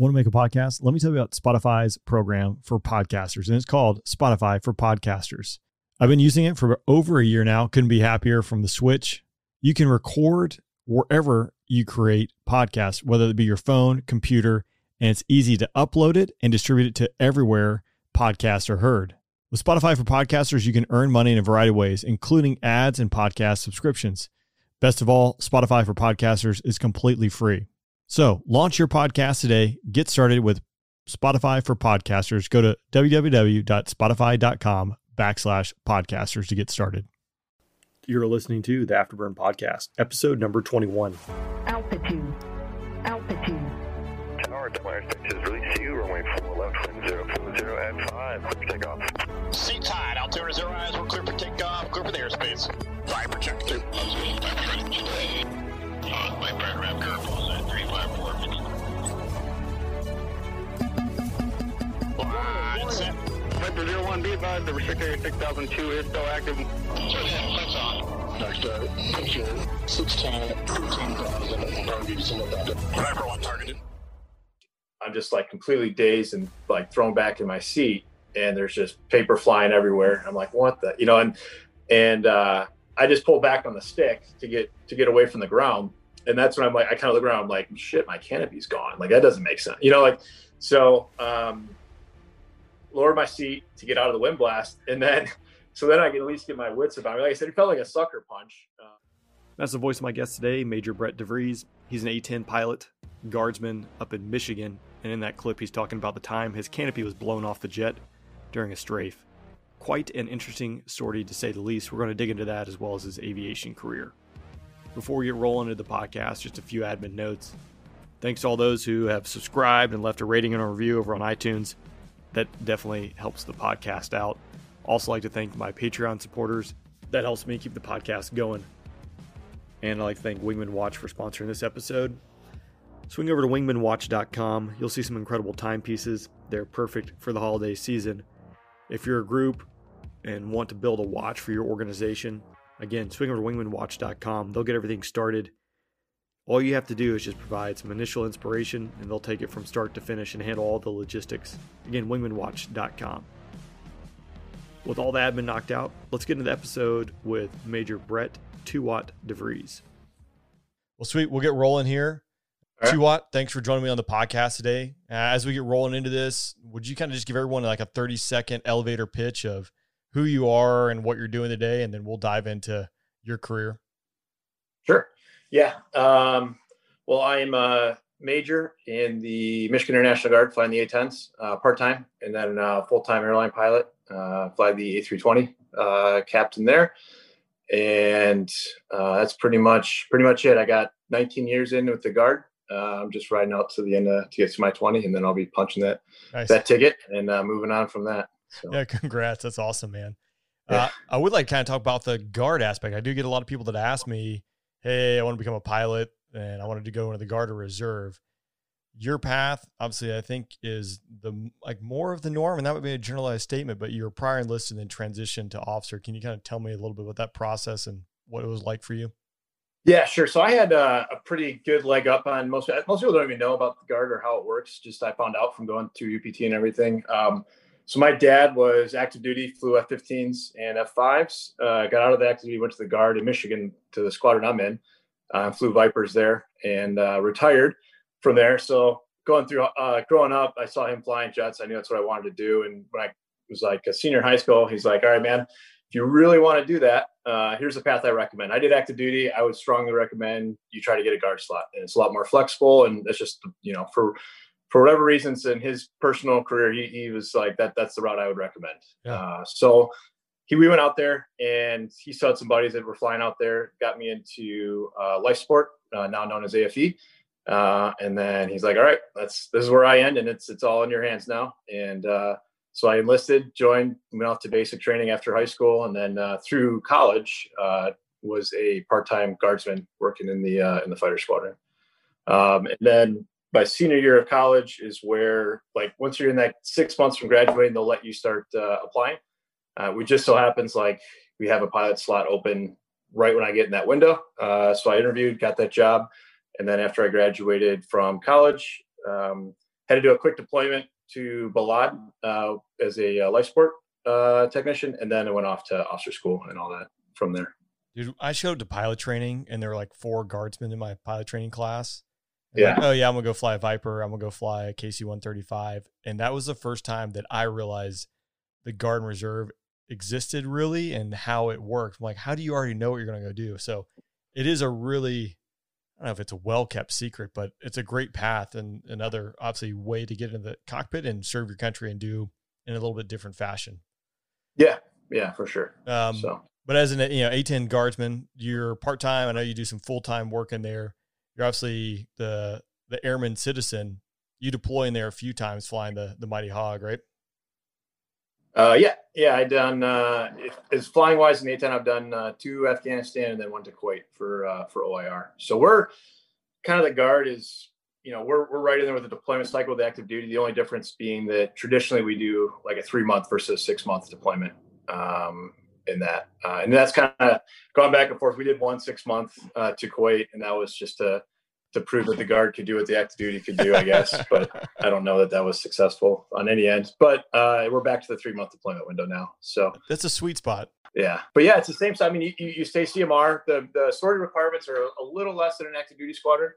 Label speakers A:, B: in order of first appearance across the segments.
A: Want to make a podcast? Let me tell you about Spotify's program for podcasters, and it's called Spotify for Podcasters. I've been using it for over a year now. Couldn't be happier from the switch. You can record wherever you create podcasts, whether it be your phone, computer, and it's easy to upload it and distribute it to everywhere podcasts are heard. With Spotify for Podcasters, you can earn money in a variety of ways, including ads and podcast subscriptions. Best of all, Spotify for Podcasters is completely free. So launch your podcast today. Get started with Spotify for Podcasters. Go to www.spotify.com backslash podcasters to get started. You're listening to the Afterburn Podcast, episode number 21.
B: Altitude. Altitude.
C: Tower, Delaware Station is release you, runway 4 left, wind 040 at 5, clear for takeoff.
D: Seat tied, altimeter zero eyes, we're clear for takeoff, clear for the airspace. Viper check two. 354. Line set.
C: Viper 01, be advised, the restricted area 6002 is still active.
D: Lights on.
E: Next picture 610, 15,000, target some of that.
D: Viper one targeted.
F: I'm just like completely dazed and like thrown back in my seat and there's just paper flying everywhere. I'm like, what the, you know, and, and, uh, I just pulled back on the stick to get, to get away from the ground. And that's when I'm like, I kind of look around, I'm like, shit, my canopy's gone. Like that doesn't make sense. You know, like, so, um, lower my seat to get out of the wind blast. And then, so then I can at least get my wits about me. Like I said, it felt like a sucker punch. Uh,
A: That's the voice of my guest today, Major Brett DeVries. He's an A-10 pilot, guardsman up in Michigan. And in that clip, he's talking about the time his canopy was blown off the jet during a strafe. Quite an interesting story to say the least. We're going to dig into that as well as his aviation career. Before we get rolling into the podcast, just a few admin notes. Thanks to all those who have subscribed and left a rating and a review over on iTunes. That definitely helps the podcast out. Also, like to thank my Patreon supporters. That helps me keep the podcast going. And I'd like to thank Wingman Watch for sponsoring this episode. Swing over to wingmanwatch.com. You'll see some incredible timepieces. They're perfect for the holiday season. If you're a group and want to build a watch for your organization, again, swing over to wingmanwatch.com. They'll get everything started. All you have to do is just provide some initial inspiration, and they'll take it from start to finish and handle all the logistics. Again, wingmanwatch.com. With all the admin knocked out, let's get into the episode with Major Brett Two Watt DeVries. Well, sweet. We'll get rolling here.
F: All right.
A: Two Watt, thanks for joining me on the podcast today. Uh, as we get rolling into this, would you kind of just give everyone like a 30 second elevator pitch of who you are and what you're doing today? And then we'll dive into your career.
F: Sure. Yeah. Um, well, I'm a major in the Michigan Air National Guard, flying the A-10s uh, part-time, and then uh, full-time airline pilot, uh, fly the A320 uh, captain there. And uh, that's pretty much pretty much it. I got 19 years in with the Guard. Uh, I'm just riding out to the end of, to get to my 20, and then I'll be punching that
A: Nice.
F: that ticket and uh, moving on from that. So,
A: Yeah, congrats. That's awesome, man.
F: Yeah.
A: Uh, I would like to kind of talk about the guard aspect. I do get a lot of people that ask me, "Hey, I want to become a pilot and I wanted to go into the guard or reserve." Your path, obviously, I think is the like more of the norm, and that would be a generalized statement. But you were prior enlisted and then transitioned to officer. Can you kind of tell me a little bit about that process and what it was like for you?
F: Yeah, sure. So I had uh, a pretty good leg up on most. Most people don't even know about the guard or how it works. Just I found out from going to UPT and everything. Um, so my dad was active duty, flew F-15s and F-5s. Uh, got out of the active duty, went to the guard in Michigan to the squadron I'm in. Uh, flew Vipers there and uh, retired from there. So going through, uh, growing up, I saw him flying jets. I knew that's what I wanted to do. And when I was like a senior in high school, he's like, "All right, man, if you really want to do that, uh, here's the path I recommend. I did active duty. I would strongly recommend you try to get a guard slot. And it's a lot more flexible. And it's just, you know, for for whatever reasons in his personal career, he, he was like that. That's the route I would recommend.
A: Yeah.
F: Uh, so he we went out there and he saw some buddies that were flying out there. Got me into uh, life support, uh, now known as AFE. Uh, and then he's like, "All right, that's this is where I end, and it's it's all in your hands now." And uh, so I enlisted, joined, went off to basic training after high school, and then uh, through college uh, was a part-time guardsman working in the uh, in the fighter squadron. Um, and then my senior year of college is where, like, once you're in that six months from graduating, they'll let you start uh, applying. Uh, we just so happens like we have a pilot slot open right when I get in that window. Uh, so I interviewed, got that job, and then after I graduated from college, um, had to do a quick deployment to Balad uh, as a uh, life support uh, technician, and then I went off to officer school and all that from there.
A: Dude, I showed up to pilot training, and there were like four guardsmen in my pilot training class. And
F: Yeah.
A: like, oh yeah, I'm gonna go fly a Viper. I'm gonna go fly a KC 135, and that was the first time that I realized the Guard and Reserve existed really and how it worked. I'm like, how do you already know what you're gonna go do? So it is a really I don't know if it's a well kept secret, but it's a great path and another obviously way to get into the cockpit and serve your country and do in a little bit different fashion.
F: Yeah, yeah, for sure.
A: Um,
F: so
A: but as an you know A10 guardsman, you're part time. I know you do some full time work in there. You're obviously the the airman citizen. You deploy in there a few times, flying the the Mighty Hog, right?
F: Uh, yeah, yeah, I done uh, as flying wise in the A10, I've done uh, two Afghanistan and then one to Kuwait for uh, for OIR. So we're kind of the guard is you know we're we're right in there with the deployment cycle the active duty. The only difference being that traditionally we do like a three month versus six month deployment um, in that, uh, and that's kind of gone back and forth. We did one six month uh, to Kuwait, and that was just to to prove that the guard could do what the active duty could do, I guess. but I don't know that that was successful on any end. But uh, we're back to the three month deployment window now. So
A: That's a sweet spot.
F: yeah, but yeah, it's the same. So I mean, you, you stay CMR. The the sortie requirements are a little less than an active duty squadron,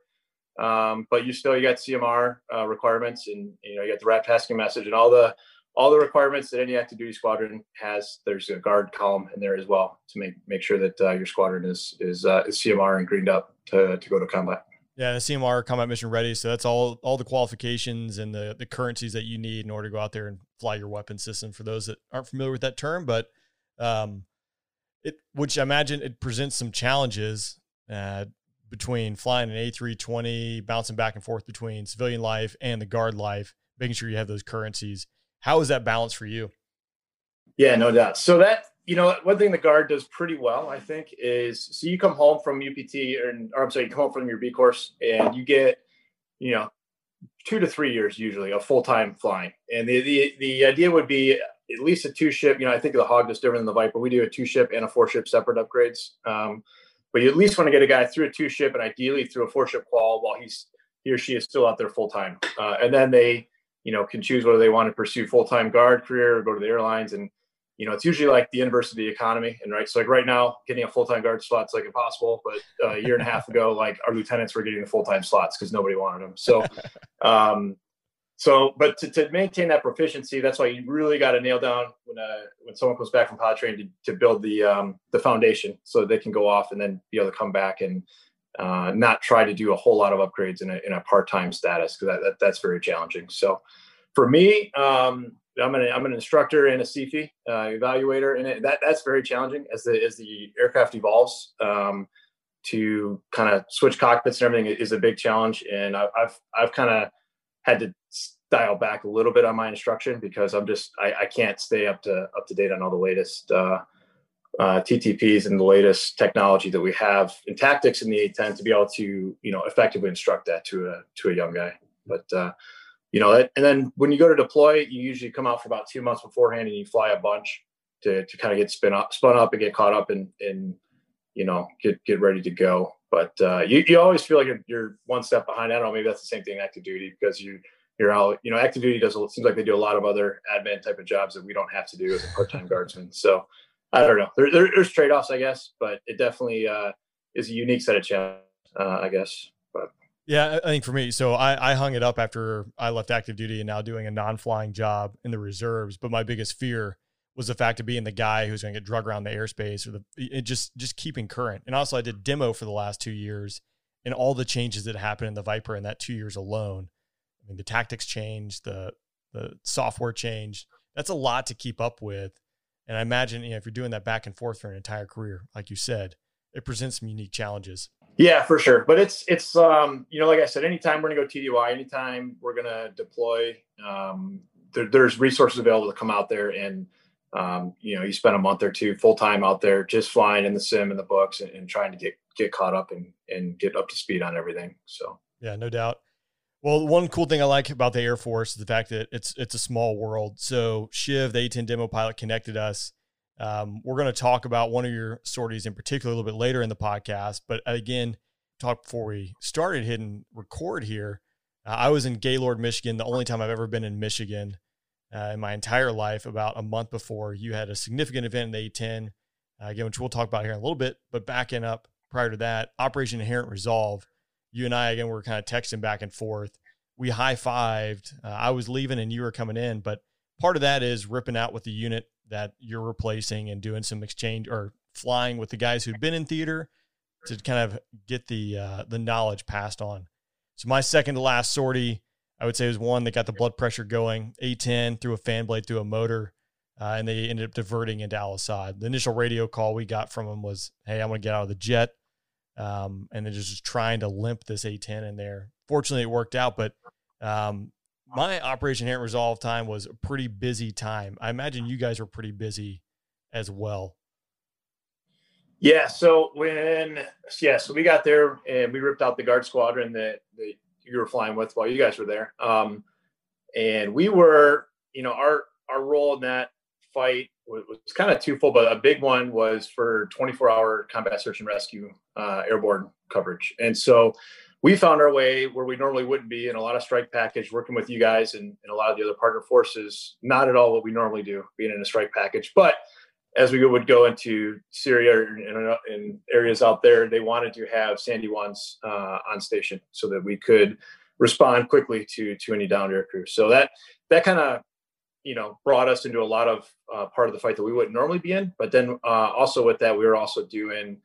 F: um, but you still you got CMR uh, requirements, and you know you got the RAP tasking message and all the all the requirements that any active duty squadron has. There's a guard column in there as well to make make sure that uh, your squadron is is uh, is CMR and greened up to to go to combat.
A: Yeah, the CMR combat mission ready. So that's all all the qualifications and the the currencies that you need in order to go out there and fly your weapon system. For those that aren't familiar with that term, but um, it which I imagine it presents some challenges uh, between flying an A320, bouncing back and forth between civilian life and the guard life, making sure you have those currencies. How is that balance for you?
F: Yeah, no doubt. So that you know, one thing the guard does pretty well, I think, is so you come home from UPT or, or I'm sorry, you come home from your B course and you get, you know, two to three years usually of full time flying. And the, the the idea would be at least a two ship. You know, I think the Hog is different than the Viper. We do a two ship and a four ship separate upgrades. Um, but you at least want to get a guy through a two ship and ideally through a four ship qual while he's he or she is still out there full time. Uh, and then they, you know, can choose whether they want to pursue full time guard career or go to the airlines and you know, it's usually like the inverse of the economy. And right, so like right now, getting a full time guard slot's like impossible. But uh, a year and a half ago, like our lieutenants were getting the full time slots because nobody wanted them. So, um, so but to, to maintain that proficiency, that's why you really got to nail down when uh, when someone comes back from pilot training to, to build the um, the foundation so they can go off and then be able to come back and uh, not try to do a whole lot of upgrades in a, in a part time status because that, that that's very challenging. So for me, um, I'm an I'm an instructor and a CFI uh, evaluator, and it, that that's very challenging as the as the aircraft evolves. Um, to kind of switch cockpits and everything is a big challenge, and I, I've I've kind of had to dial back a little bit on my instruction because I'm just I, I can't stay up to up to date on all the latest uh, uh, TTPs and the latest technology that we have in tactics in the A10 to be able to you know effectively instruct that to a to a young guy. But uh, you know, that, and then when you go to deploy, you usually come out for about two months beforehand and you fly a bunch to, to kind of get spin up, spun up and get caught up and, and, you know, get, get ready to go. But, uh, you, you always feel like you're, you're one step behind. I don't know, maybe that's the same thing in active duty because you, you're out, you know, active duty does, seems like they do a lot of other admin type of jobs that we don't have to do as a part-time guardsman. So I don't know, there, there, there's trade-offs, I guess, but it definitely, uh, is a unique set of challenges, uh, I guess. But
A: Yeah, I think for me, so I, I hung it up after I left active duty and now doing a non-flying job in the reserves. But my biggest fear was the fact of being the guy who's going to get drug around the airspace or the just just keeping current. And also, I did demo for the last two years, and all the changes that happened in the Viper in that two years alone. I mean, the tactics changed, the the software changed. That's a lot to keep up with. And I imagine you know, if you're doing that back and forth for an entire career, like you said, it presents some unique challenges.
F: Yeah, for sure. But it's it's um you know like I said, anytime we're gonna go TDY, anytime we're gonna deploy, um, there, there's resources available to come out there and um, you know you spend a month or two full time out there just flying in the sim and the books and, and trying to get get caught up and and get up to speed on everything. So
A: Yeah, no doubt. Well, one cool thing I like about the Air Force is the fact that it's it's a small world. So Shiv, the A10 demo pilot, connected us. Um, we're going to talk about one of your sorties in particular a little bit later in the podcast. But again, talk before we started hitting record here. Uh, I was in Gaylord, Michigan, the only time I've ever been in Michigan uh, in my entire life. About a month before, you had a significant event in the A10, uh, again, which we'll talk about here in a little bit. But backing up prior to that, Operation Inherent Resolve. You and I again were kind of texting back and forth. We high fived. Uh, I was leaving and you were coming in, but part of that is ripping out with the unit that you're replacing and doing some exchange or flying with the guys who've been in theater to kind of get the uh, the knowledge passed on. So my second to last sortie, I would say, was one that got the blood pressure going. A10 through a fan blade through a motor, uh, and they ended up diverting into Al Asad. The initial radio call we got from them was, "Hey, I'm going to get out of the jet," um, and they're just trying to limp this A10 in there. Fortunately, it worked out, but um, my Operation Inherent Resolve time was a pretty busy time. I imagine you guys were pretty busy as well.
F: Yeah. So when yeah, so we got there and we ripped out the guard squadron that, that you were flying with while you guys were there. Um, and we were, you know, our our role in that fight was, kind of twofold, but a big one was for 24 hour combat search and rescue uh, airborne coverage. And so we found our way where we normally wouldn't be in a lot of strike package, working with you guys and, and a lot of the other partner forces. Not at all what we normally do, being in a strike package, but as we would go into Syria and, areas out there, they wanted to have Sandy ones uh, on station so that we could respond quickly to to any downed air crew. So that that kind of you know brought us into a lot of uh, part of the fight that we wouldn't normally be in. But then uh, also with that, we were also doing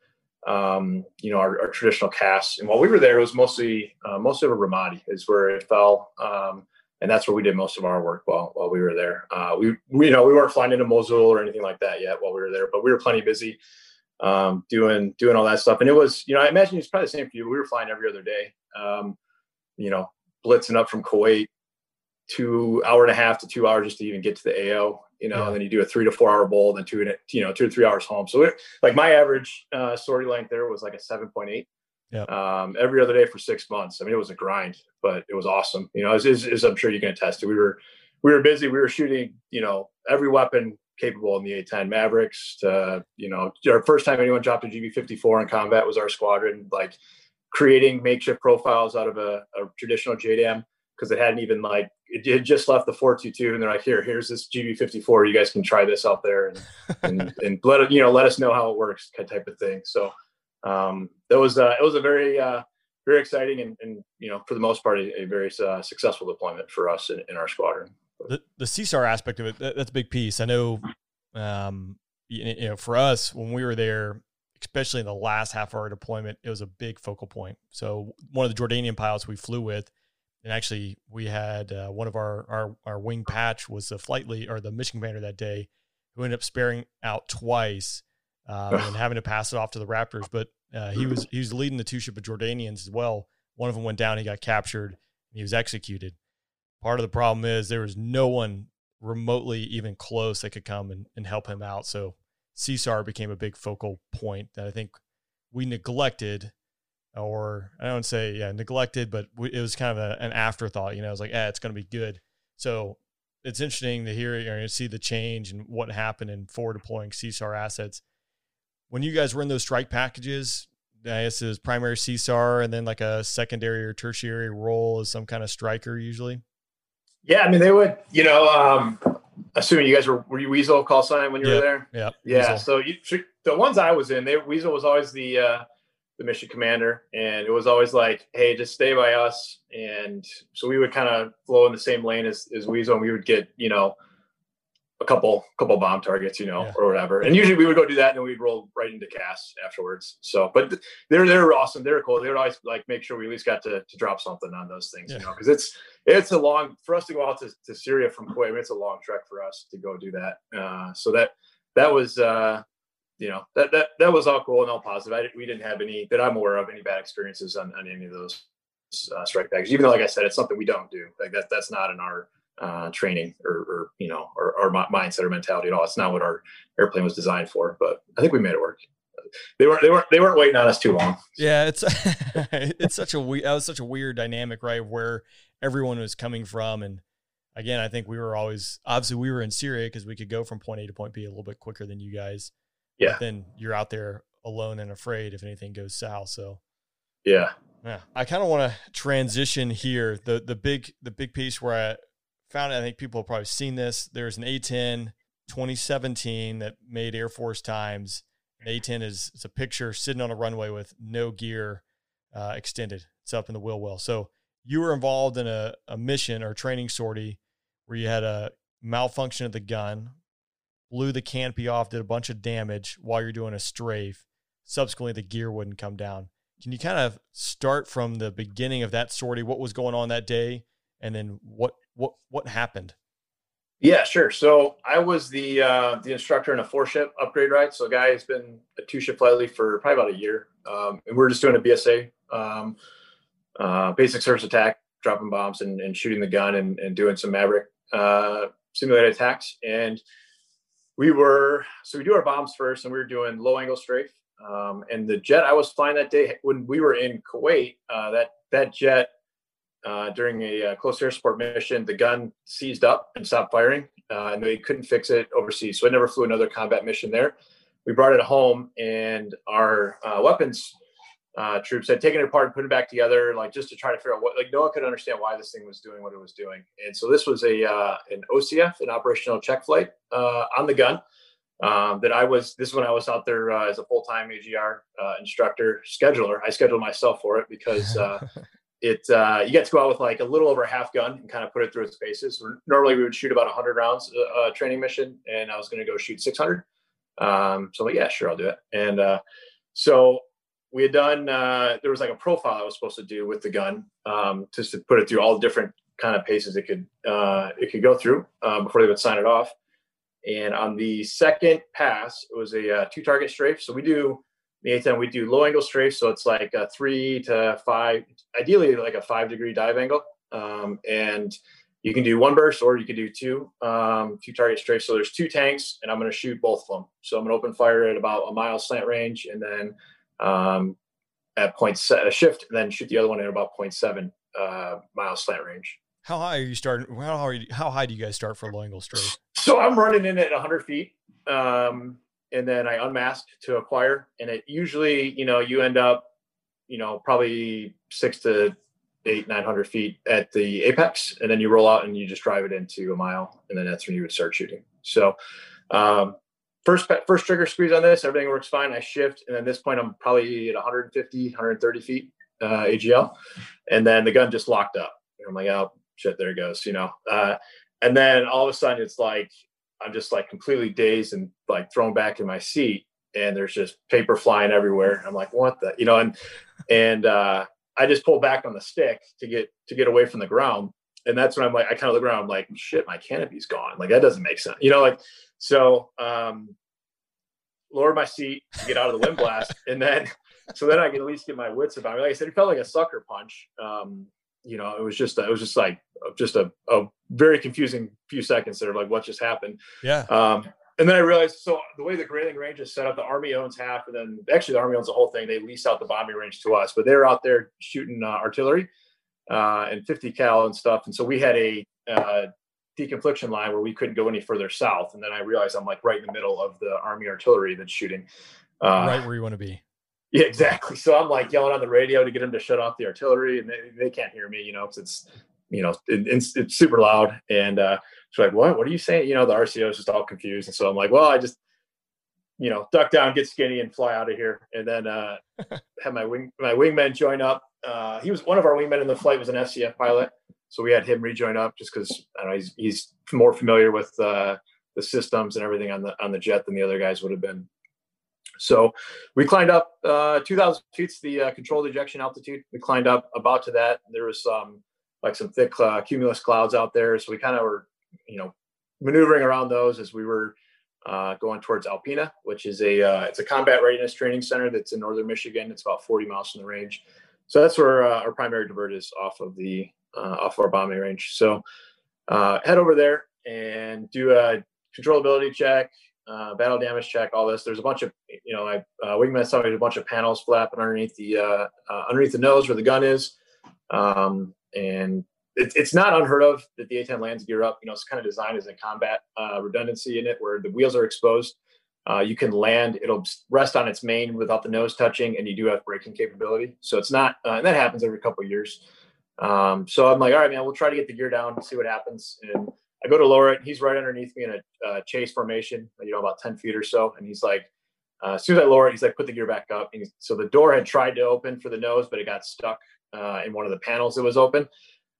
F: um, you know our, our, traditional CAS. And while we were there, it was mostly uh, most of a Ramadi is where it fell. Um, and that's where we did most of our work while while we were there. Uh, we, we, you know we weren't flying into Mosul or anything like that yet while we were there, but we were plenty busy um, doing doing all that stuff. And it was you know I imagine it's probably the same for you. We were flying every other day, um, you know, blitzing up from Kuwait, two hour and a half to two hours just to even get to the AO. You know, yeah. and then you do a three to four hour bowl, then two you know two to three hours home. So it, like my average uh, sortie length there was like a seven point eight yeah. Um, every other day for six months. I mean, it was a grind, but it was awesome. You know, as, as, as I'm sure you can attest to, we were we were busy. We were shooting, you know, every weapon capable in the A10 Mavericks. To, you know, our first time anyone dropped a GB54 in combat was our squadron. Like creating makeshift profiles out of a, a traditional JDAM because it hadn't even like it had just left the 422 and they're like here here's this gb54 you guys can try this out there and and, and let it you know let us know how it works type of thing so um, that was uh, it was a very uh, very exciting and, and, you know for the most part a, a very uh, successful deployment for us in, in, our squadron.
A: The the CSAR aspect of it that, that's a big piece. I know, um, you know, for us when we were there, especially in the last half of our deployment, it was a big focal point. So one of the Jordanian pilots we flew with, and actually we had uh, one of our, our our wing patch was the flight lead or the mission commander that day, who ended up sparing out twice um, and having to pass it off to the Raptors. But uh, he was he was leading the two ship of Jordanians as well. One of them went down. He got captured. And he was executed. Part of the problem is there was no one remotely even close that could come and, and help him out. So CSAR became a big focal point that I think we neglected, or I don't say yeah neglected, but it was kind of a, an afterthought. You know, it was like, eh, it's going to be good. So it's interesting to hear you know, see the change and what happened in forward deploying CSAR assets when you guys were in those strike packages, I guess it was primary CSAR and then like a secondary or tertiary role as some kind of striker usually.
F: Yeah, I mean they would, you know, um, assuming you guys were were you Weasel call sign when you
A: yep.
F: were there?
A: Yeah.
F: Yeah. Weasel. So you, the ones I was in, they Weasel was always the uh, the mission commander, and it was always like, hey, just stay by us. And so we would kind of flow in the same lane as, as Weasel, and we would get, you know, a couple couple bomb targets, you know, yeah. or whatever. And usually we would go do that, and then we'd roll right into CAS afterwards. So, but they're they're awesome. They're cool. They would always like make sure we at least got to, to drop something on those things, yeah. you know, because it's it's a long for us to go out to, to Syria from Kuwait. I mean, it's a long trek for us to go do that. Uh, so that that was uh, you know that that that was all cool and all positive. I, we didn't have any that I'm aware of any bad experiences on, on any of those uh, strike packages. Even though, like I said, it's something we don't do. Like that that's not in our uh, training or, or, you know or, or mindset or mentality at all. It's not what our airplane was designed for, but I think we made it work. They weren't they weren't they weren't waiting on us too long.
A: Yeah, it's it's such a we that was such a weird dynamic, right? Where everyone was coming from, and again, I think we were always obviously we were in Syria because we could go from point A to point B a little bit quicker than you guys.
F: Yeah.
A: But then you're out there alone and afraid if anything goes south. So.
F: Yeah,
A: Yeah, I kind of want to transition here. The the big the big piece where I found it, I think people have probably seen this. There's an A10 2017 that made Air Force times. An A10 is it's a picture sitting on a runway with no gear uh, extended. It's up in the wheel well. So you were involved in a, a mission or training sortie where you had a malfunction of the gun, blew the canopy off, did a bunch of damage while you're doing a strafe. Subsequently, the gear wouldn't come down. Can you kind of start from the beginning of that sortie? What was going on that day, and then what what what happened?
F: Yeah, sure. So I was the uh, the instructor in a four ship upgrade ride. So a guy has been a two ship flight lead for probably about a year, um, and we're just doing a BSA, um, uh, basic surface attack, dropping bombs and, and shooting the gun and, and doing some Maverick uh, simulated attacks. And we were so we do our bombs first, and we were doing low angle strafe. Um, and the jet I was flying that day when we were in Kuwait, uh, that that jet uh, during a uh, close air support mission, the gun seized up and stopped firing, uh, and they couldn't fix it overseas. So I never flew another combat mission there. We brought it home, and our uh, weapons uh, troops had taken it apart and put it back together, like just to try to figure out what. Like no one could understand why this thing was doing what it was doing. And so this was a uh, an OCF, an operational check flight on the gun. Um, that I was. This is when I was out there as a full time AGR instructor scheduler. I scheduled myself for it because it uh, you get to go out with like a little over a half gun and kind of put it through its paces. Normally we would shoot about 100 rounds uh, uh, training mission, and I was going to go shoot 600. Um, so I'm like, yeah, sure, I'll do it. And uh, so we had done. Uh, there was like a profile I was supposed to do with the gun, um, just to put it through all different kind of paces it could uh, it could go through uh, before they would sign it off. And on the second pass, it was a uh, two target strafe. So we do the A10, we do low angle strafe. So it's like a three to five, ideally like a five degree dive angle. Um, and you can do one burst or you can do two, um, two target strafe. So there's two tanks and I'm going to shoot both of them. So I'm going to open fire at about a mile slant range and then um, at point set, a shift and then shoot the other one at about 0.7 uh, mile slant range.
A: How high are you starting? How high, how high do you guys start for low angle strafe?
F: So I'm running in at 100 feet. Um, and then I unmask to acquire. And it usually, you know, you end up, you know, probably six to eight, 900 feet at the apex. And then you roll out and you just drive it into a mile. And then that's when you would start shooting. So, um, first, first trigger squeeze on this, everything works fine. I shift. And at this point, I'm probably at 150, 130 feet, uh, AGL. And then the gun just locked up. And I'm like, oh, shit, there it goes, you know. Uh, and then all of a sudden, it's like I'm just like completely dazed and like thrown back in my seat and there's just paper flying everywhere. I'm like, what the, you know, and, and, uh, I just pull back on the stick to get, to get away from the ground. And that's when I'm like, I kind of look around, I'm like, shit, my canopy's gone. Like that doesn't make sense. You know, like, so, um, lower my seat to get out of the wind blast. and then, so then I can at least get my wits about me. Like I said, it felt like a sucker punch. Um, you know, it was just, it was just like, just a, a very confusing few seconds there, like what just happened.
A: Yeah.
F: Um, and then I realized, so the way the Grayling Range is set up, the Army owns half, and then actually the Army owns the whole thing. They lease out the bombing range to us, but they're out there shooting uh, artillery uh, and 50 cal and stuff. And so we had a uh, deconfliction line where we couldn't go any further south. And then I realized I'm like right in the middle of the Army artillery that's shooting.
A: Uh, right where you want to be.
F: Yeah, exactly. So I'm like yelling on the radio to get them to shut off the artillery, and they, they can't hear me, you know, because it's you know it, it's, it's super loud. And uh, she's like, "What? What are you saying?" You know, the RCO is just all confused, and so I'm like, "Well, I just you know duck down, get skinny, and fly out of here." And then uh, have my wing my wingman join up. Uh, he was one of our wingmen in the flight was an FCF pilot, so we had him rejoin up just because he's he's more familiar with uh, the systems and everything on the on the jet than the other guys would have been. So we climbed up uh, 2,000 feet, the uh, controlled ejection altitude. We climbed up about to that. There was um, like some thick uh, cumulus clouds out there, so we kind of were, you know, maneuvering around those as we were uh, going towards Alpena, which is a uh, it's a combat readiness training center that's in northern Michigan. It's about 40 miles from the range, so that's where uh, our primary divert is off of the off our bombing range. So head over there and do a controllability check, uh, battle damage check, all this. There's a bunch of, you know, I uh, wingman saw me a bunch of panels flapping underneath the uh, uh, underneath the nose where the gun is, um, and it, it's not unheard of that the A10 lands gear up. You know, it's kind of designed as a combat uh, redundancy in it, where the wheels are exposed. uh, you can land. It'll rest on its main without the nose touching, and you do have braking capability. So it's not, uh, and that happens every couple years. Um, so I'm like, all right, man, we'll try to get the gear down and see what happens. And I go to lower it. He's right underneath me in a uh, chase formation, you know, about 10 feet or so. And he's like, uh, as soon as I lower it, he's like, put the gear back up. And so the door had tried to open for the nose, but it got stuck uh, in one of the panels that was open.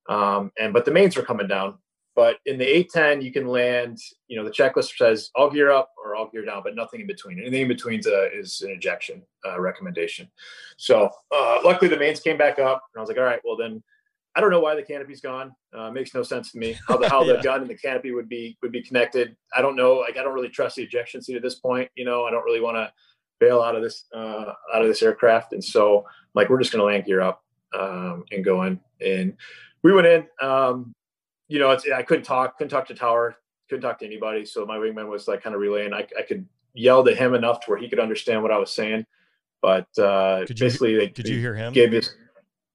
F: Um, and but the mains were coming down. But in the A10, you can land. You know, the checklist says all gear up or all gear down, but nothing in between. Anything in between is an ejection uh, recommendation. So uh, luckily, the mains came back up, and I was like, all right, well then I don't know why the canopy's gone. Uh, makes no sense to me. How the how yeah. the gun and the canopy would be would be connected. I don't know. Like I don't really trust the ejection seat at this point. You know, I don't really want to bail out of this uh, out of this aircraft. And so like we're just going to land gear up um, and go in. And we went in. Um, you know, I couldn't talk. Couldn't talk to tower. Couldn't talk to anybody. So my wingman was like kind of relaying. I, I could yell to him enough to where he could understand what I was saying. But uh,
A: could
F: you, basically, they,
A: could you hear him?
F: Gave us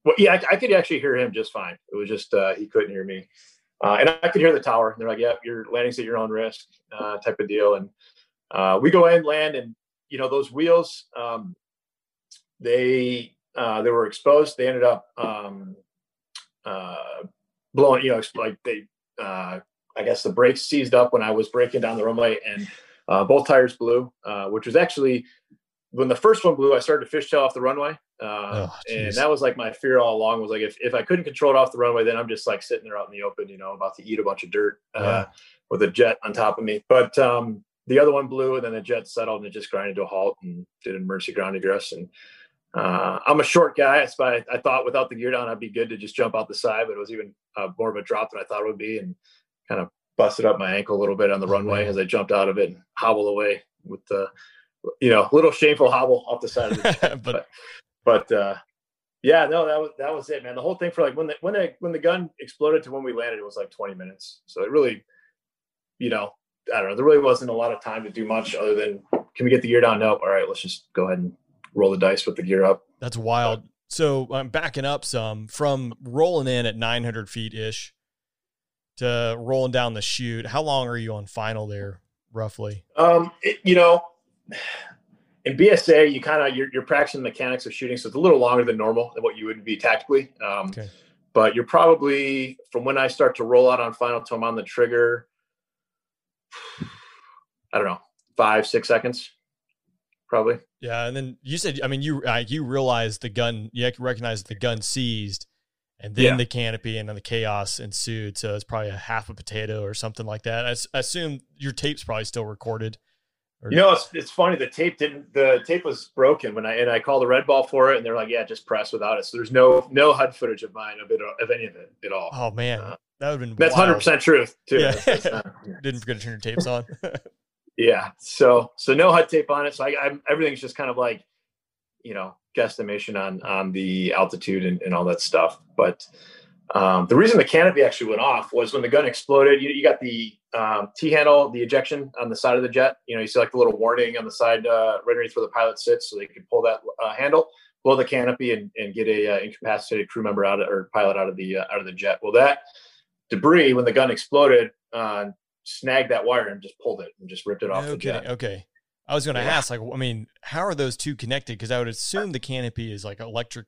F: well, yeah, I, I, could actually hear him just fine. It was just uh, he couldn't hear me, uh, and I could hear the tower. And they're like, "Yep, you're landing at your own risk," uh, type of deal. And uh, we go in, land, and you know those wheels, um, they uh, they were exposed. They ended up um, uh, blowing. You know, like they, I guess the brakes seized up when I was breaking down the runway, and both tires blew, which was actually when the first one blew. I started to fishtail off the runway uh, oh, and that was like my fear all along was like, if, if I couldn't control it off the runway, then I'm just like sitting there out in the open, you know, about to eat a bunch of dirt uh, yeah. with a jet on top of me. But um, the other one blew and then the jet settled and it just grinded to a halt and did an emergency ground egress. And uh, I'm a short guy. So I, I, thought without the gear down, I'd be good to just jump out the side, but it was even uh, more of a drop than I thought it would be. And kind of busted up my ankle a little bit on the oh, runway as I jumped out of it and hobbled away with the, you know, little shameful hobble off the side of the jet. but, but, uh, yeah, no, that was that was it, man. The whole thing for like when the when the when the gun exploded to when we landed, it was like 20 minutes. So it really, you know, I don't know. There really wasn't a lot of time to do much other than can we get the gear down? Nope. All right, let's just go ahead and roll the dice with the gear up.
A: That's wild. So I'm backing up some from rolling in at 900 feet ish to rolling down the chute. How long are you on final there, roughly?
F: Um, it, you know, in BSA, you kind of you're, you're, practicing the mechanics of shooting, so it's a little longer than normal than what you would be tactically. Um, okay. But you're probably from when I start to roll out on final to I'm on the trigger. I don't know, five six seconds, probably.
A: Yeah, and then you said, I mean, you uh, you realized the gun, you recognize the gun seized, and then yeah. the canopy and then the chaos ensued. So it's probably a half a potato or something like that. I, I assume your tape's probably still recorded.
F: You know, it's, it's funny. The tape didn't. The tape was broken when I and I called the red ball for it, and they're like, "Yeah, just press without it." So there's no no HUD footage of mine of it of any of it at all.
A: Oh man, uh, that would have been.
F: That's hundred percent truth too.
A: Yeah. didn't forget to turn your tapes on.
F: yeah. So so no HUD tape on it. So I, I everything's just kind of like, you know, guesstimation on on the altitude and, and all that stuff. But um, the reason the canopy actually went off was when the gun exploded. You, you got the um, T handle, the ejection on the side of the jet. You know, you see like the little warning on the side uh, right underneath where the pilot sits, so they can pull that uh, handle, blow the canopy, and, and get a uh, incapacitated crew member out of, or pilot out of the uh, out of the jet. Well, that debris when the gun exploded uh, snagged that wire and just pulled it and just ripped it off
A: okay,
F: the jet.
A: Okay. I was going to yeah. ask, like, I mean, how are those two connected? Because I would assume the canopy is like electric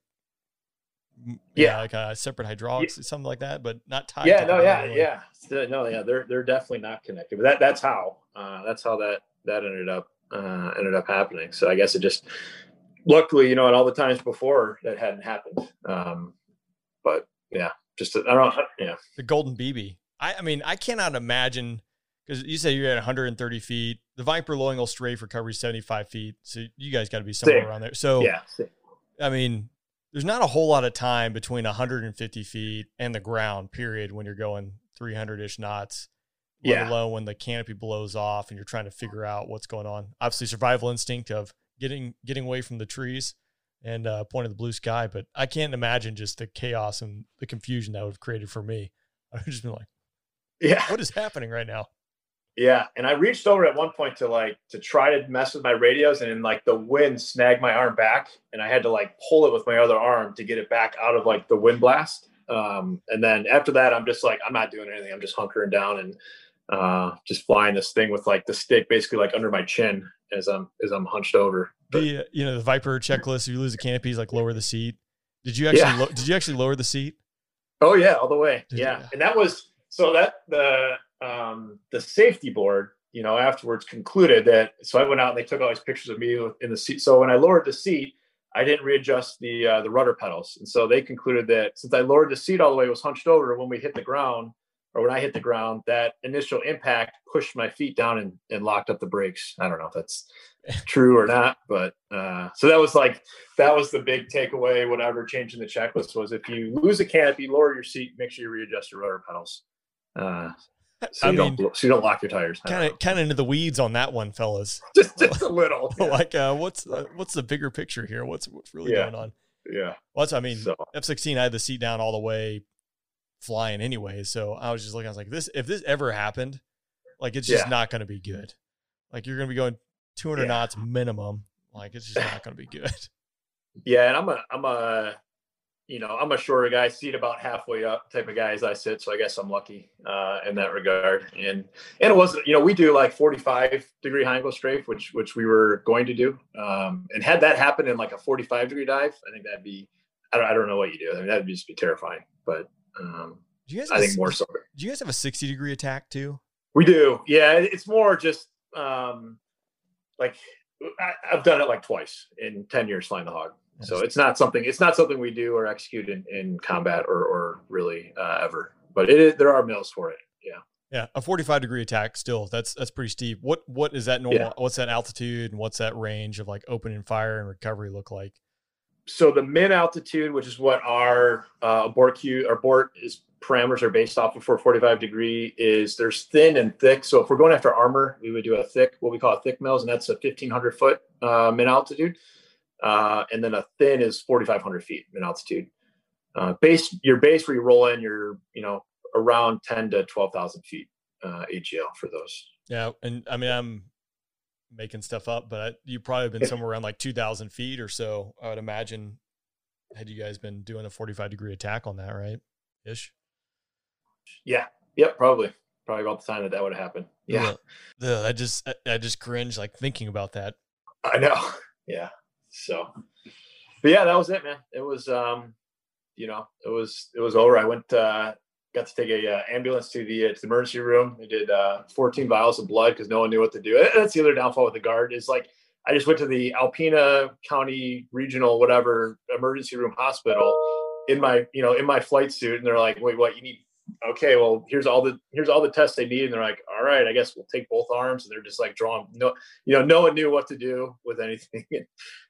A: yeah, like a separate hydraulics, yeah. something like that, but not tied.
F: Yeah, no, yeah, yeah, no, yeah, they're they're definitely not connected. But that that's how uh, that's how that that ended up uh, ended up happening. So I guess it just luckily, you know, at all the times before that hadn't happened. Um, but yeah, just I don't know, yeah.
A: The golden BB. I I mean, I cannot imagine because you say you're at 130 feet. The Viper low angle strafe recovery 75 feet, so you guys got to be somewhere same. around there. So
F: yeah, same.
A: I mean, there's not a whole lot of time between 150 feet and the ground period when you're going 300 ish knots let yeah. alone when the canopy blows off and you're trying to figure out what's going on. Obviously survival instinct of getting getting away from the trees and uh, pointing the blue sky but i can't imagine just the chaos and the confusion that would have created for me. I would just be like
F: yeah.
A: What is happening right now
F: yeah, and I reached over at one point to like to try to mess with my radios, and then like the wind snagged my arm back, and I had to like pull it with my other arm to get it back out of like the wind blast. Um, and then after that, I'm just like I'm not doing anything. I'm just hunkering down and uh, just flying this thing with like the stick basically like under my chin as I'm as I'm hunched over. But
A: The uh, you know the Viper checklist. If you lose the canopies, like lower the seat. Did you actually
F: Yeah.
A: lo- did you actually lower the seat?
F: oh yeah, all the way.
A: Did
F: Yeah,
A: you?
F: and that was so that the um, the safety board, you know, afterwards concluded that. So I went out and they took all these pictures of me in the seat. So when I lowered the seat, I didn't readjust the uh, the rudder pedals, and so they concluded that since I lowered the seat all the way, it was hunched over. When we hit the ground, or when I hit the ground, that initial impact pushed my feet down and, and locked up the brakes. I don't know if that's true or not, but uh, so that was like that was the big takeaway. Whatever changing the checklist was, if you lose a canopy, lower your seat, make sure you readjust your rudder pedals, uh, so
A: I
F: you
A: mean,
F: don't so you don't lock your tires.
A: Kind of kind of into the weeds on that one, fellas.
F: just just a little. Yeah.
A: like uh, what's uh, what's the bigger picture here? What's what's really
F: Yeah.
A: going on?
F: yeah.
A: Well, that's I mean
F: So
A: F sixteen. I had the seat down all the way, flying anyway. So I was just looking. I was like, this if this ever happened, like it's just
F: Yeah.
A: not going to be good. Like you're going to be going 200
F: Yeah.
A: knots minimum. Like it's just not going to be good.
F: yeah, and I'm a I'm a you know I'm a shorter guy, seat about halfway up type of guy as I sit. So I guess I'm lucky uh, in that regard. And and it wasn't you know we do like 45 degree high angle strafe, which which we were going to do. Um, and had that happen in like a 45 degree dive, I think that'd be I don't I don't know what you do. I mean that'd just be terrifying. But um,
A: Do you guys?
F: I
A: have a
F: think more so.
A: Do you guys have a 60 degree attack too?
F: We do. Yeah, it's more just um, like I, I've done it like twice in 10 years flying the hog. So it's not something it's not something we do or execute in, in combat or, or really uh, ever. But it is, there are mills for it. Yeah.
A: Yeah, a 45 degree attack still. That's that's pretty steep. What what is that normal?
F: Yeah.
A: What's that altitude and what's that range of like opening fire and recovery look like?
F: So the min altitude, which is what our uh, abort cue our abort is parameters are based off of for 45 degree, is there's thin and thick. So if we're going after armor, we would do a thick, what we call a thick mills, and that's a 1500 foot uh, min altitude. Uh, and then a thin is 4,500 feet in altitude. Uh, base your base where you roll in, you're you know around 10 to 12,000 feet uh, AGL for those.
A: Yeah, and I mean I'm making stuff up, but I, you probably been somewhere around like 2,000 feet or so. I would imagine. Had you guys been doing a 45 degree attack on that, right? Ish.
F: Yeah. Yep. Probably. Probably about the time that that would have happened. Yeah.
A: Ugh, I just I just cringe like thinking about that.
F: I know. Yeah. So, but yeah, that was it, man. It was, um, you know, it was, it was over. I went, uh, got to take a uh, ambulance to the, uh, to the emergency room. They did, uh, 14 vials of blood because no one knew what to do. That's the other downfall with the guard is like, I just went to the Alpena County Regional, whatever emergency room hospital in my, you know, in my flight suit. And they're like, wait, what you need? Okay, well, here's all the, here's all the tests they need. And they're like, all right, I guess we'll take both arms. And they're just like drawing, no, you know, no one knew what to do with anything. And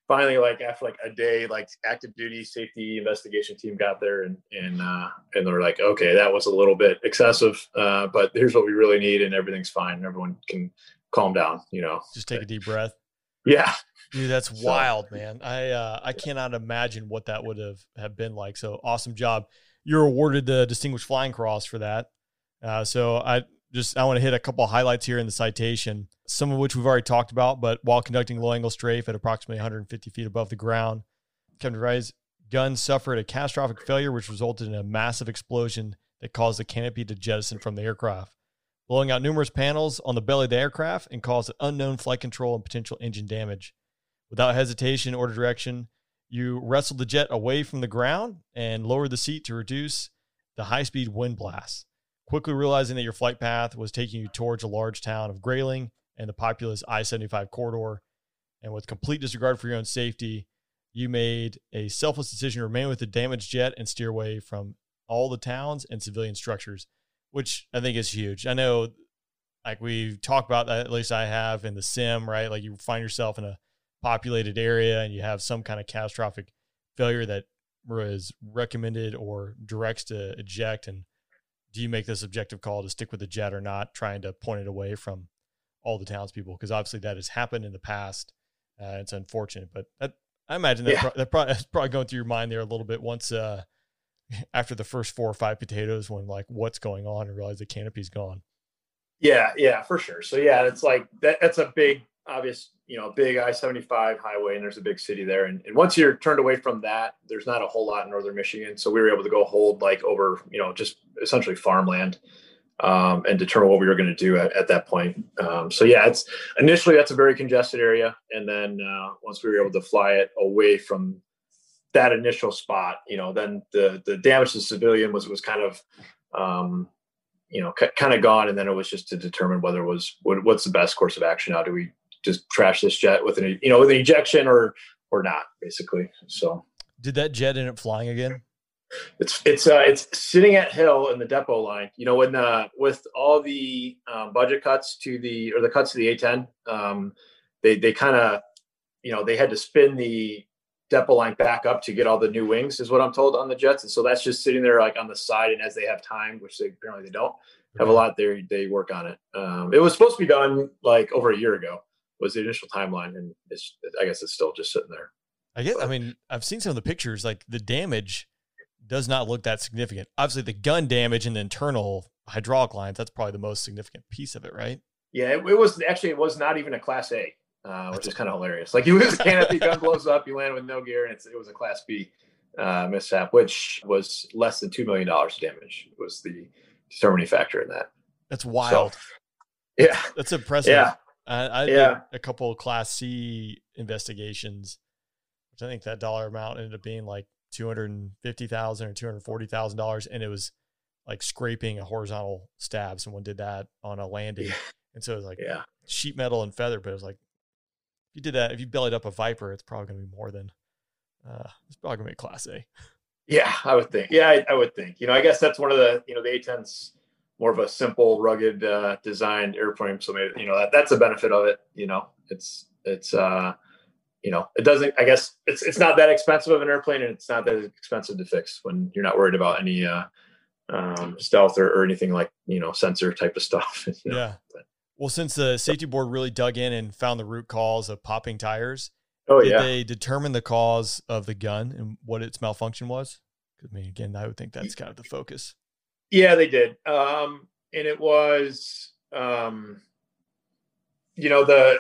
F: finally, like after like a day, like active duty safety investigation team got there and and uh, and they're like, okay, that was a little bit excessive, uh, but here's what we really need, and everything's fine. Everyone can calm down, you know.
A: Just take a deep breath.
F: Yeah,
A: Dude, that's
F: So-
A: wild, man. I uh, I cannot imagine what that would have have been like. So awesome job. You're awarded the Distinguished Flying Cross for that. Uh, so I just I want to hit a couple highlights here in the citation, some of which we've already talked about. But while conducting low angle strafe at approximately 150 feet above the ground, Captain Rice's gun suffered a catastrophic failure, which resulted in a massive explosion that caused the canopy to jettison from the aircraft blowing out numerous panels on the belly of the aircraft and caused unknown flight control and potential engine damage. Without hesitation or direction, you wrestled the jet away from the ground and lowered the seat to reduce the high speed wind blast. Quickly realizing that your flight path was taking you towards a large town of Grayling and the populous I 75 corridor, and with complete disregard for your own safety, you made a selfless decision to remain with the damaged jet and steer away from all the towns and civilian structures which I think is huge. I know, like we've talked about that, at least I have in the sim, right? Like you find yourself in a populated area and you have some kind of catastrophic failure that was recommended or directs to eject. And do you make this objective call to stick with the jet or not, trying to point it away from all the townspeople? Because obviously that has happened in the past. Uh, it's unfortunate, but that, I imagine that,
F: Yeah.
A: pro- that probably, that's probably going through your mind there a little bit once, uh, after the first four or five potatoes when like what's going on and realize the canopy's gone.
F: yeah, yeah, for sure. So yeah, it's like that. That's a big, obvious, you know, big I seventy five highway, and there's a big city there. And, and once you're turned away from that, there's not a whole lot in northern Michigan. So we were able to go hold like over, you know, just essentially farmland. um, and determine what we were going to do at, at that point. Um, so yeah, it's initially that's a very congested area, and then uh, once we were able to fly it away from that initial spot, you know, then the the damage to civilian was was kind of um, you know c- kind of gone, and then it was just to determine whether it was what, what's the best course of action. Now, do we just trash this jet with an you know with an ejection or or not, basically? So
A: Did that jet end up flying again?
F: it's it's uh, it's sitting at Hill in the depot line. You know, when uh, with all the um, budget cuts to the or the cuts to the A10, um, they they kind of you know they had to spin the depot line back up to get all the new wings, is what I'm told on the jets, and so that's just sitting there like on the side. And as they have time, which they apparently they don't have a lot, they they work on it. Um, it was supposed to be done like over a year ago was the initial timeline, and it's I guess it's still just sitting there.
A: I guess. I mean, I've seen some of the pictures. Like the damage does not look that significant. Obviously, the gun damage and the internal hydraulic lines, that's probably the most significant piece of it, right?
F: Yeah, it, it was actually it was not even a class A, uh, which is kind of hilarious. Like you lose a canopy, gun blows up, you land with no gear, and it's, it was a class B uh, mishap, which was less than two million dollars damage. Was the determining factor in that.
A: That's wild.
F: So, yeah,
A: That's impressive.
F: yeah,
A: I, I
F: Yeah.
A: did a couple of Class C investigations, which I think that dollar amount ended up being like two hundred and fifty thousand or two hundred forty thousand dollars, and it was like scraping a horizontal stab. Someone did that on a landing,
F: Yeah.
A: and so it was like
F: yeah.
A: sheet metal and feather. But it was like if you did that, if you bellied up a Viper, it's probably going to be more than. Uh, it's probably going to be Class A.
F: Yeah, I would think. Yeah, I, I would think. You know, I guess that's one of the you know the A10's more of a simple, rugged, uh, designed airplane. So maybe you know that that's a benefit of it. You know, it's it's uh, you know it doesn't. I guess it's it's not that expensive of an airplane, and it's not that expensive to fix when you're not worried about any uh, um, stealth or, or anything like you know sensor type of stuff. you know.
A: Yeah. Well, since the safety board really dug in and found the root cause of popping tires,
F: Oh
A: did
F: yeah.
A: they determine the cause of the gun and what its malfunction was? 'Cause, I mean, again, I would think that's kind of the focus.
F: Yeah, they did. Um, and it was, um, you know, the,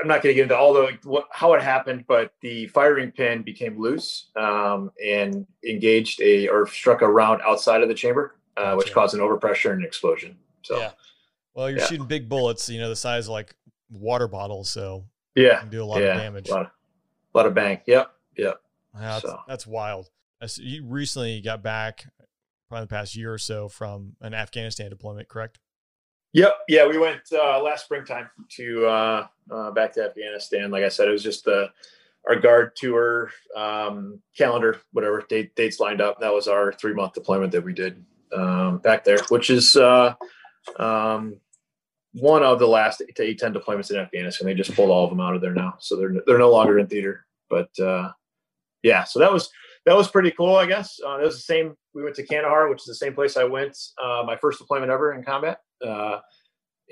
F: I'm not going to get into all the, what, how it happened, but the firing pin became loose um, and engaged a, or struck a round outside of the chamber, uh, which caused an overpressure and an explosion. So,
A: yeah. Well, you're
F: yeah.
A: shooting big bullets, you know, the size of like water bottles, so
F: yeah,
A: can do a lot
F: yeah,
A: of damage.
F: A lot of, lot of bang. Yep. Yep.
A: That's,
F: so.
A: that's wild. You recently got back, probably the past year or so, from an Afghanistan deployment, correct?
F: Yep. Yeah, we went uh, last springtime to uh, uh, back to Afghanistan. Like I said, it was just the our guard tour um, calendar, whatever date, dates lined up. That was our three month deployment that we did um, back there, which is uh, um, one of the last eight A10 deployments in Afghanistan. They just pulled all of them out of there now, so they're they're no longer in theater. But uh, yeah, so that was that was pretty cool, I guess. Uh, it was the same. We went to Kandahar, which is the same place I went uh, my first deployment ever in combat, uh,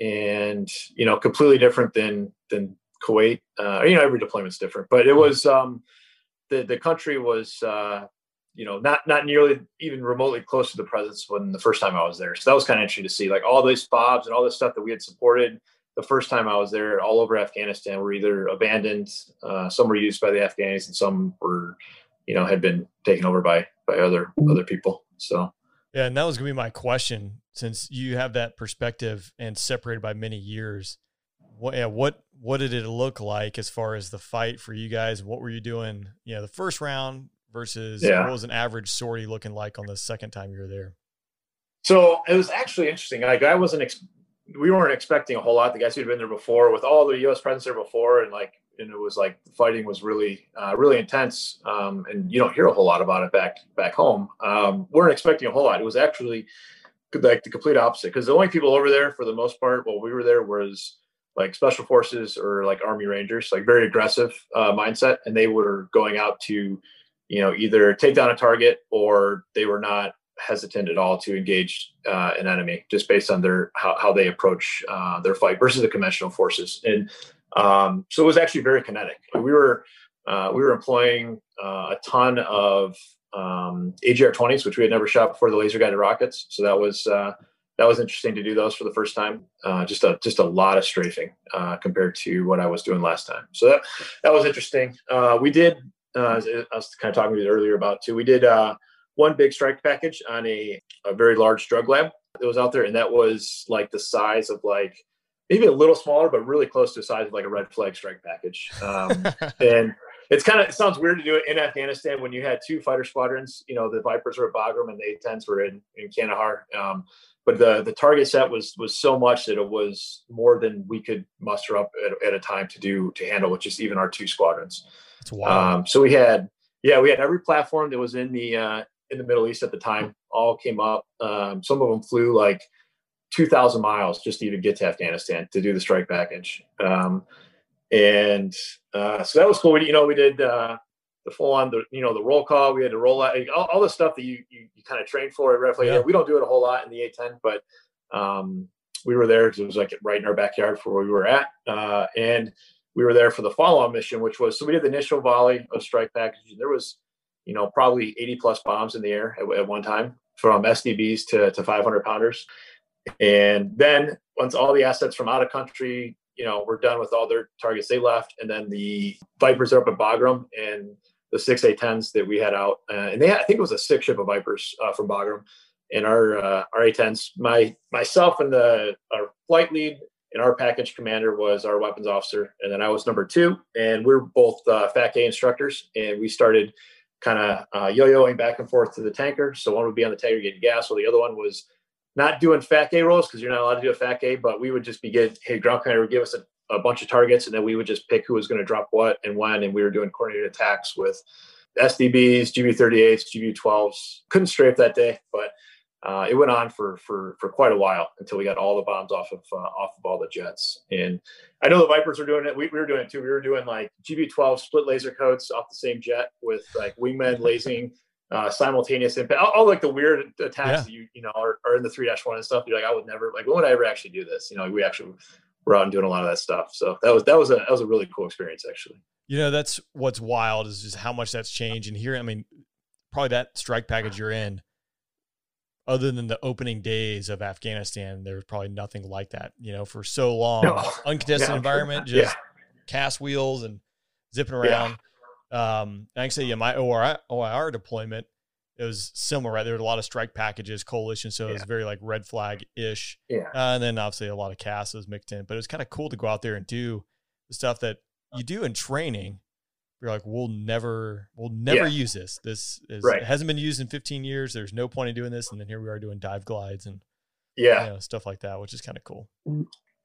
F: and you know, completely different than than Kuwait. Uh, you know, every deployment's different, but it was um, the the country was uh, you know not not nearly even remotely close to the presence when the first time I was there. So that was kind of interesting to see, like all these fobs and all this stuff that we had supported the first time I was there, all over Afghanistan, were either abandoned, uh, some were used by the Afghans, and some were, you know, had been taken over by by other other people. So
A: Yeah, and that was gonna be my question. Since you have that perspective and separated by many years, what yeah, what what did it look like as far as the fight for you guys? What were you doing? You know, the first round versus
F: Yeah.
A: what was an average sortie looking like on the second time you were there?
F: So it was actually interesting. Like I wasn't, ex- we weren't expecting a whole lot. The guys who'd been there before, with all the U.S. presence there before, and like, and it was like the fighting was really, uh, really intense. Um, and you don't hear a whole lot about it back back home. Um, weren't expecting a whole lot. It was actually like the complete opposite because the only people over there for the most part while we were there was like special forces or like army rangers like very aggressive uh, mindset and they were going out to you know either take down a target or they were not hesitant at all to engage uh, an enemy just based on their how, how they approach uh, their fight versus the conventional forces and um, so it was actually very kinetic we were uh, we were employing uh, a ton of um, AGR 20s, which we had never shot before the laser guided rockets. So that was uh, that was interesting to do those for the first time. Uh, just a just a lot of strafing uh, compared to what I was doing last time. So that that was interesting. Uh, we did. I was kind of talking to you earlier about too. We did uh, one big strike package on a, a very large drug lab that was out there, and that was like the size of like maybe a little smaller, but really close to the size of like a red flag strike package. Um, and it's kind of it sounds weird to do it in Afghanistan when you had two fighter squadrons. You know, the Vipers were at Bagram and the A-10s were in in Kandahar. Um, but the the target set was was so much that it was more than we could muster up at, at a time to do to handle with just even our two squadrons.
A: That's wild.
F: Um, so we had yeah we had every platform that was in the uh, in the Middle East at the time all came up. Um, some of them flew like 2,000 miles just to even get to Afghanistan to do the strike package. Um, and uh, so that was cool. We, you know, we did uh, the full on the you know the roll call. We had to roll out all, all the stuff that you you, you kind of train for at Red
A: Yeah.
F: We don't do it a whole lot in the A10, but um, we were there because it was like right in our backyard for where we were at, uh, and we were there for the follow-on mission, which was so we did the initial volley of strike package. There was you know probably 80 plus bombs in the air at, at one time from SDBs to to 500 pounders, and then once all the assets from out of country you know, we're done with all their targets they left. And then the Vipers are up at Bagram and the six A10s that we had out. Uh, and they had, I think it was a six ship of Vipers uh, from Bagram. And our uh, our A10s, my myself and the our flight lead and our package commander was our weapons officer, and then I was number two, and we are both uh, A instructors, and we started kind of uh, yo-yoing back and forth to the tanker. So one would be on the tanker getting gas, while the other one was not doing FAC-A rolls because you're not allowed to do a FAC-A, but we would just be getting, hey, ground commander would give us a, a bunch of targets, and then we would just pick who was going to drop what and when, and we were doing coordinated attacks with SDBs, GB38s, GB12s. Couldn't strafe that day, but uh, it went on for for for quite a while until we got all the bombs off of uh, off of all the jets. And I know the Vipers were doing it. We, we were doing it too. We were doing like GB12 split laser coats off the same jet with like wingmen lasing uh, simultaneous impact, all, all, like the weird attacks
A: Yeah.
F: that you you know are, are in the three dash one and stuff. You're like, I would never like when would I ever actually do this? You know, we actually were out and doing a lot of that stuff. So that was that was a that was a really cool experience actually.
A: You know, that's what's wild is just how much that's changed. And here, I mean, probably that strike package you're in, other than the opening days of Afghanistan, there's probably nothing like that. You know, for so long,
F: No.
A: uncontested
F: Yeah,
A: environment,
F: Yeah.
A: just CAS wheels and zipping around. Um, and I can say, yeah, my OIR, OIR deployment, it was similar, right? There were a lot of strike packages, coalition, so it was very like red flag ish.
F: Yeah.
A: Uh, and then obviously a lot of CAS was mixed in, but it was kind of cool to go out there and do the stuff that you do in training. You're like, we'll never, we'll never
F: Yeah.
A: use this. This is,
F: Right.
A: it hasn't been used in 15 years. There's no point in doing this. And then here we are doing dive glides and
F: Yeah.
A: you know, stuff like that, which is kind of cool.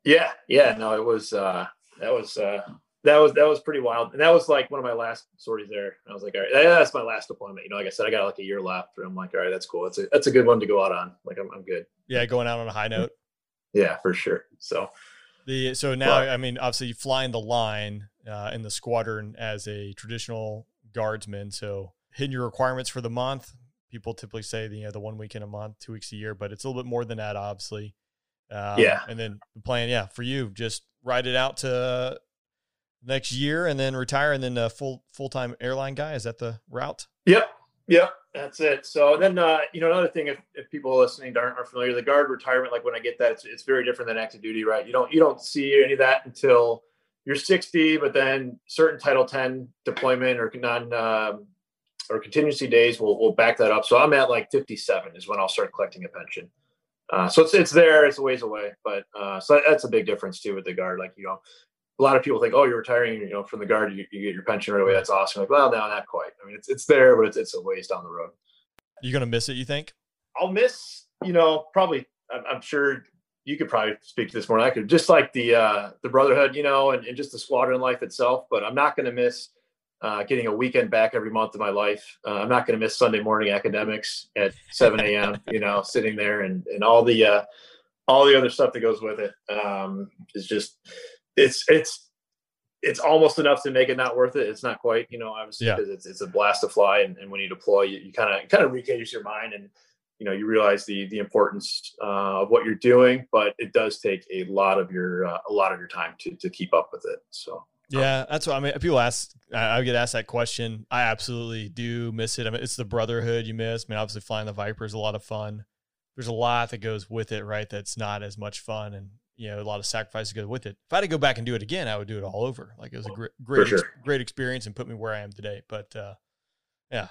F: Yeah, yeah, no, it was uh that was uh that was that was pretty wild. And that was like one of my last sorties there. I was like, all right, that's my last deployment. You know, like I said, I got like a year left. And I'm like, all right, that's cool. That's a that's a good one to go out on. Like I'm I'm good.
A: Yeah, going out on a high note.
F: Yeah, for sure. So
A: The so now,
F: Right.
A: I mean, obviously you flying the line uh, in the squadron as a traditional guardsman. So hitting your requirements for the month. People typically say the you know the one week in a month, two weeks a year, but it's a little bit more than that, obviously. Um,
F: Yeah.
A: And then the plan, yeah, for you, just ride it out to next year and then retire and then a full full time airline guy. Is that the route?
F: Yep. Yep. That's it. So then, uh, you know, another thing, if, if people listening aren't, aren't familiar, the guard retirement, like when I get that, it's, it's very different than active duty, right? You don't, you don't see any of that until you're 60, but then certain Title 10 deployment or non, um, or contingency days will, will back that up. So I'm at like 57 is when I'll start collecting a pension. Uh, so it's, it's there, it's a ways away, but, uh, so that's a big difference too with the guard. Like, you know, a lot of people think, oh, you're retiring, you know, from the guard, you, you get your pension right away. That's awesome. Like, well, no, not quite. I mean, it's, it's there, but it's, it's a ways down the road.
A: You're gonna miss it? You think?
F: I'll miss, you know, probably. I'm, I'm sure you could probably speak to this more than I could. Just like the uh, the brotherhood, you know, and, and just the squadron life itself. But I'm not going to miss uh, getting a weekend back every month of my life. Uh, I'm not going to miss Sunday morning academics at 7 a.m. you know, sitting there and and all the uh, all the other stuff that goes with it. Um, is just it's it's it's almost enough to make it not worth it. It's not quite, you know, obviously
A: Yeah.
F: because it's, it's a blast to fly. And, and when you deploy, you kind of kind of recadence your mind and you know you realize the the importance uh, of what you're doing. But it does take a lot of your uh, a lot of your time to to keep up with it. So
A: Yeah, that's what I mean. People ask, I I get asked that question. I absolutely do miss it. I mean, it's the brotherhood you miss. I mean, obviously, flying the Viper is a lot of fun. There's a lot that goes with it, right? That's not as much fun, and you know, a lot of sacrifices go with it. If I had to go back and do it again, I would do it all over. Like it was a great, great, ex- great experience and put me where I am today. But uh, yeah,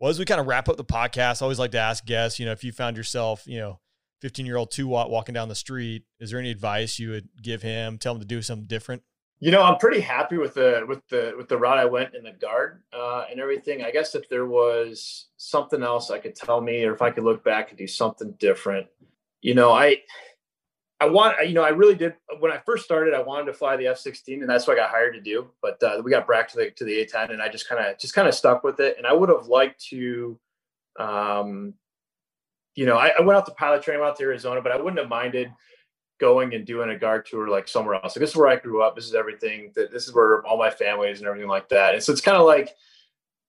A: Well, as we kind of wrap up the podcast, I always like to ask guests, you know, if you found yourself, you know, 15 year old 2Watt walking down the street, is there any advice you would give him? Tell him to do something different?
F: You know, I'm pretty happy with the with the with the route I went in the guard uh, and everything. I guess if there was something else I could tell me, or if I could look back and do something different, you know, I I want you know I really did when I first started. I wanted to fly the F-16, and that's what I got hired to do. But uh, we got back to the to the A-10, and I just kind of just kind of stuck with it. And I would have liked to, um, you know, I, I went out to pilot training out to Arizona, but I wouldn't have minded going and doing a guard tour like somewhere else. Like this is where I grew up. This is everything. That this is where all my family is and everything like that. And so it's kind of like,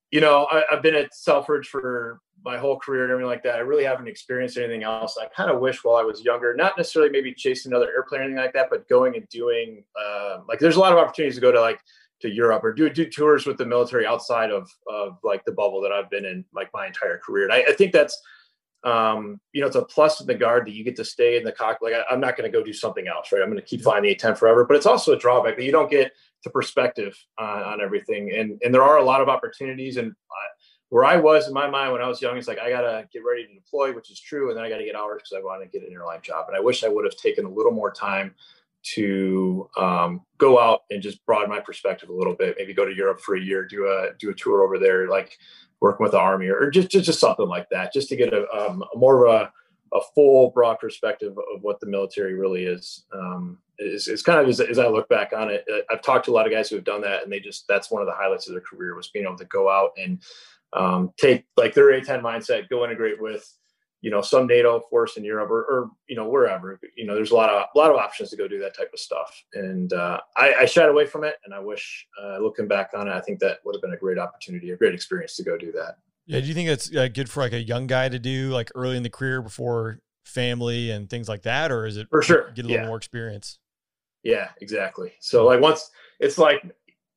F: you know, I, have been at Selfridge for my whole career and everything like that. I really haven't experienced anything else. I kind of wish while I was younger, not necessarily maybe chasing another airplane or anything like that, but going and doing uh, like there's a lot of opportunities to go to like to Europe or do do tours with the military outside of of like the bubble that I've been in like my entire career. And I, I think that's um, you know, it's a plus in the guard that you get to stay in the cockpit. Like I, am not going to go do something else, right? I'm going to keep flying the A10 forever, but it's also a drawback that you don't get the perspective on, on everything. And and there are a lot of opportunities. And I, where I was in my mind when I was young, it's like I got to get ready to deploy, which is true, and then I got to get hours because I want to get an airline job. And I wish I would have taken a little more time to um, go out and just broaden my perspective a little bit. Maybe go to Europe for a year, do a do a tour over there, like working with the army or just, just, just something like that, just to get a, um, a more of a, a full broad perspective of what the military really is. Um, is, is kind of as, as I look back on it, uh, I've talked to a lot of guys who have done that and they just, that's one of the highlights of their career was being able to go out and um, take like their A10 mindset, go integrate with, you know some NATO force in Europe or, or, you know wherever. You know, there's a lot of a lot of options to go do that type of stuff, and uh, I, I shied away from it. And I wish, uh, looking back on it, I think that would have been a great opportunity, a great experience to go do that.
A: Yeah, do you think it's uh, good for like a young guy to do like early in the career before family and things like that, or is it
F: for sure
A: get a little yeah. more experience?
F: Yeah, exactly. So like once it's like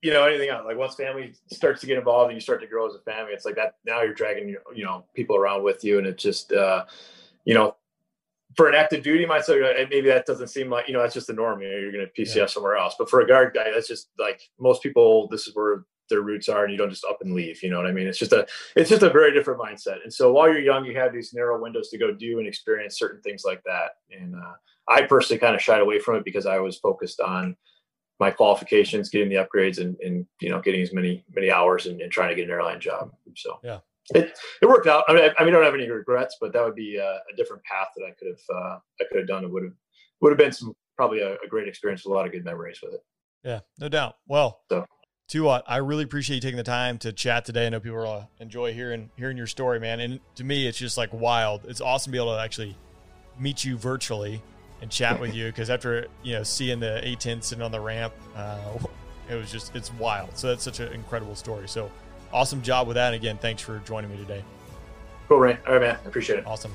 F: you know anything else? Like once family starts to get involved and you start to grow as a family it's like that now you're dragging your you know people around with you and it's just uh you know for an active duty myself maybe that doesn't seem like you know that's just the norm you know you're going to pcs yeah. somewhere else. But for a guard guy that's just like most people this is where their roots are and you don't just up and leave you know what i mean? It's just a it's just a very different mindset. And so while you're young you have these narrow windows to go do and experience certain things like that. And uh, i personally kind of shied away from it because i was focused on my qualifications, getting the upgrades, and, and you know getting as many many hours and, and trying to get an airline job. So
A: yeah,
F: it, it worked out. I mean, I, I, mean, I don't have any regrets, but that would be a, a different path that I could have uh, I could have done. It would have would have been some probably a, a, great experience with a lot of good memories with it.
A: Yeah, no doubt. Well, so. what I really appreciate you taking the time to chat today. I know people will enjoy hearing hearing your story, man. And to me, it's just like wild. It's awesome to be able to actually meet you virtually and chat with you because after you know seeing the A10 sitting on the ramp, uh, it was just it's wild. So that's such an incredible story. So awesome job with that. And again, thanks for joining me today.
F: Cool, Ray. All right, man. I appreciate it.
A: Awesome.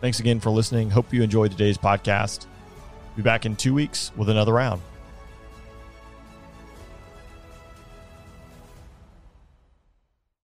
A: Thanks again for listening. Hope you enjoyed today's podcast. Be back in two weeks with another round.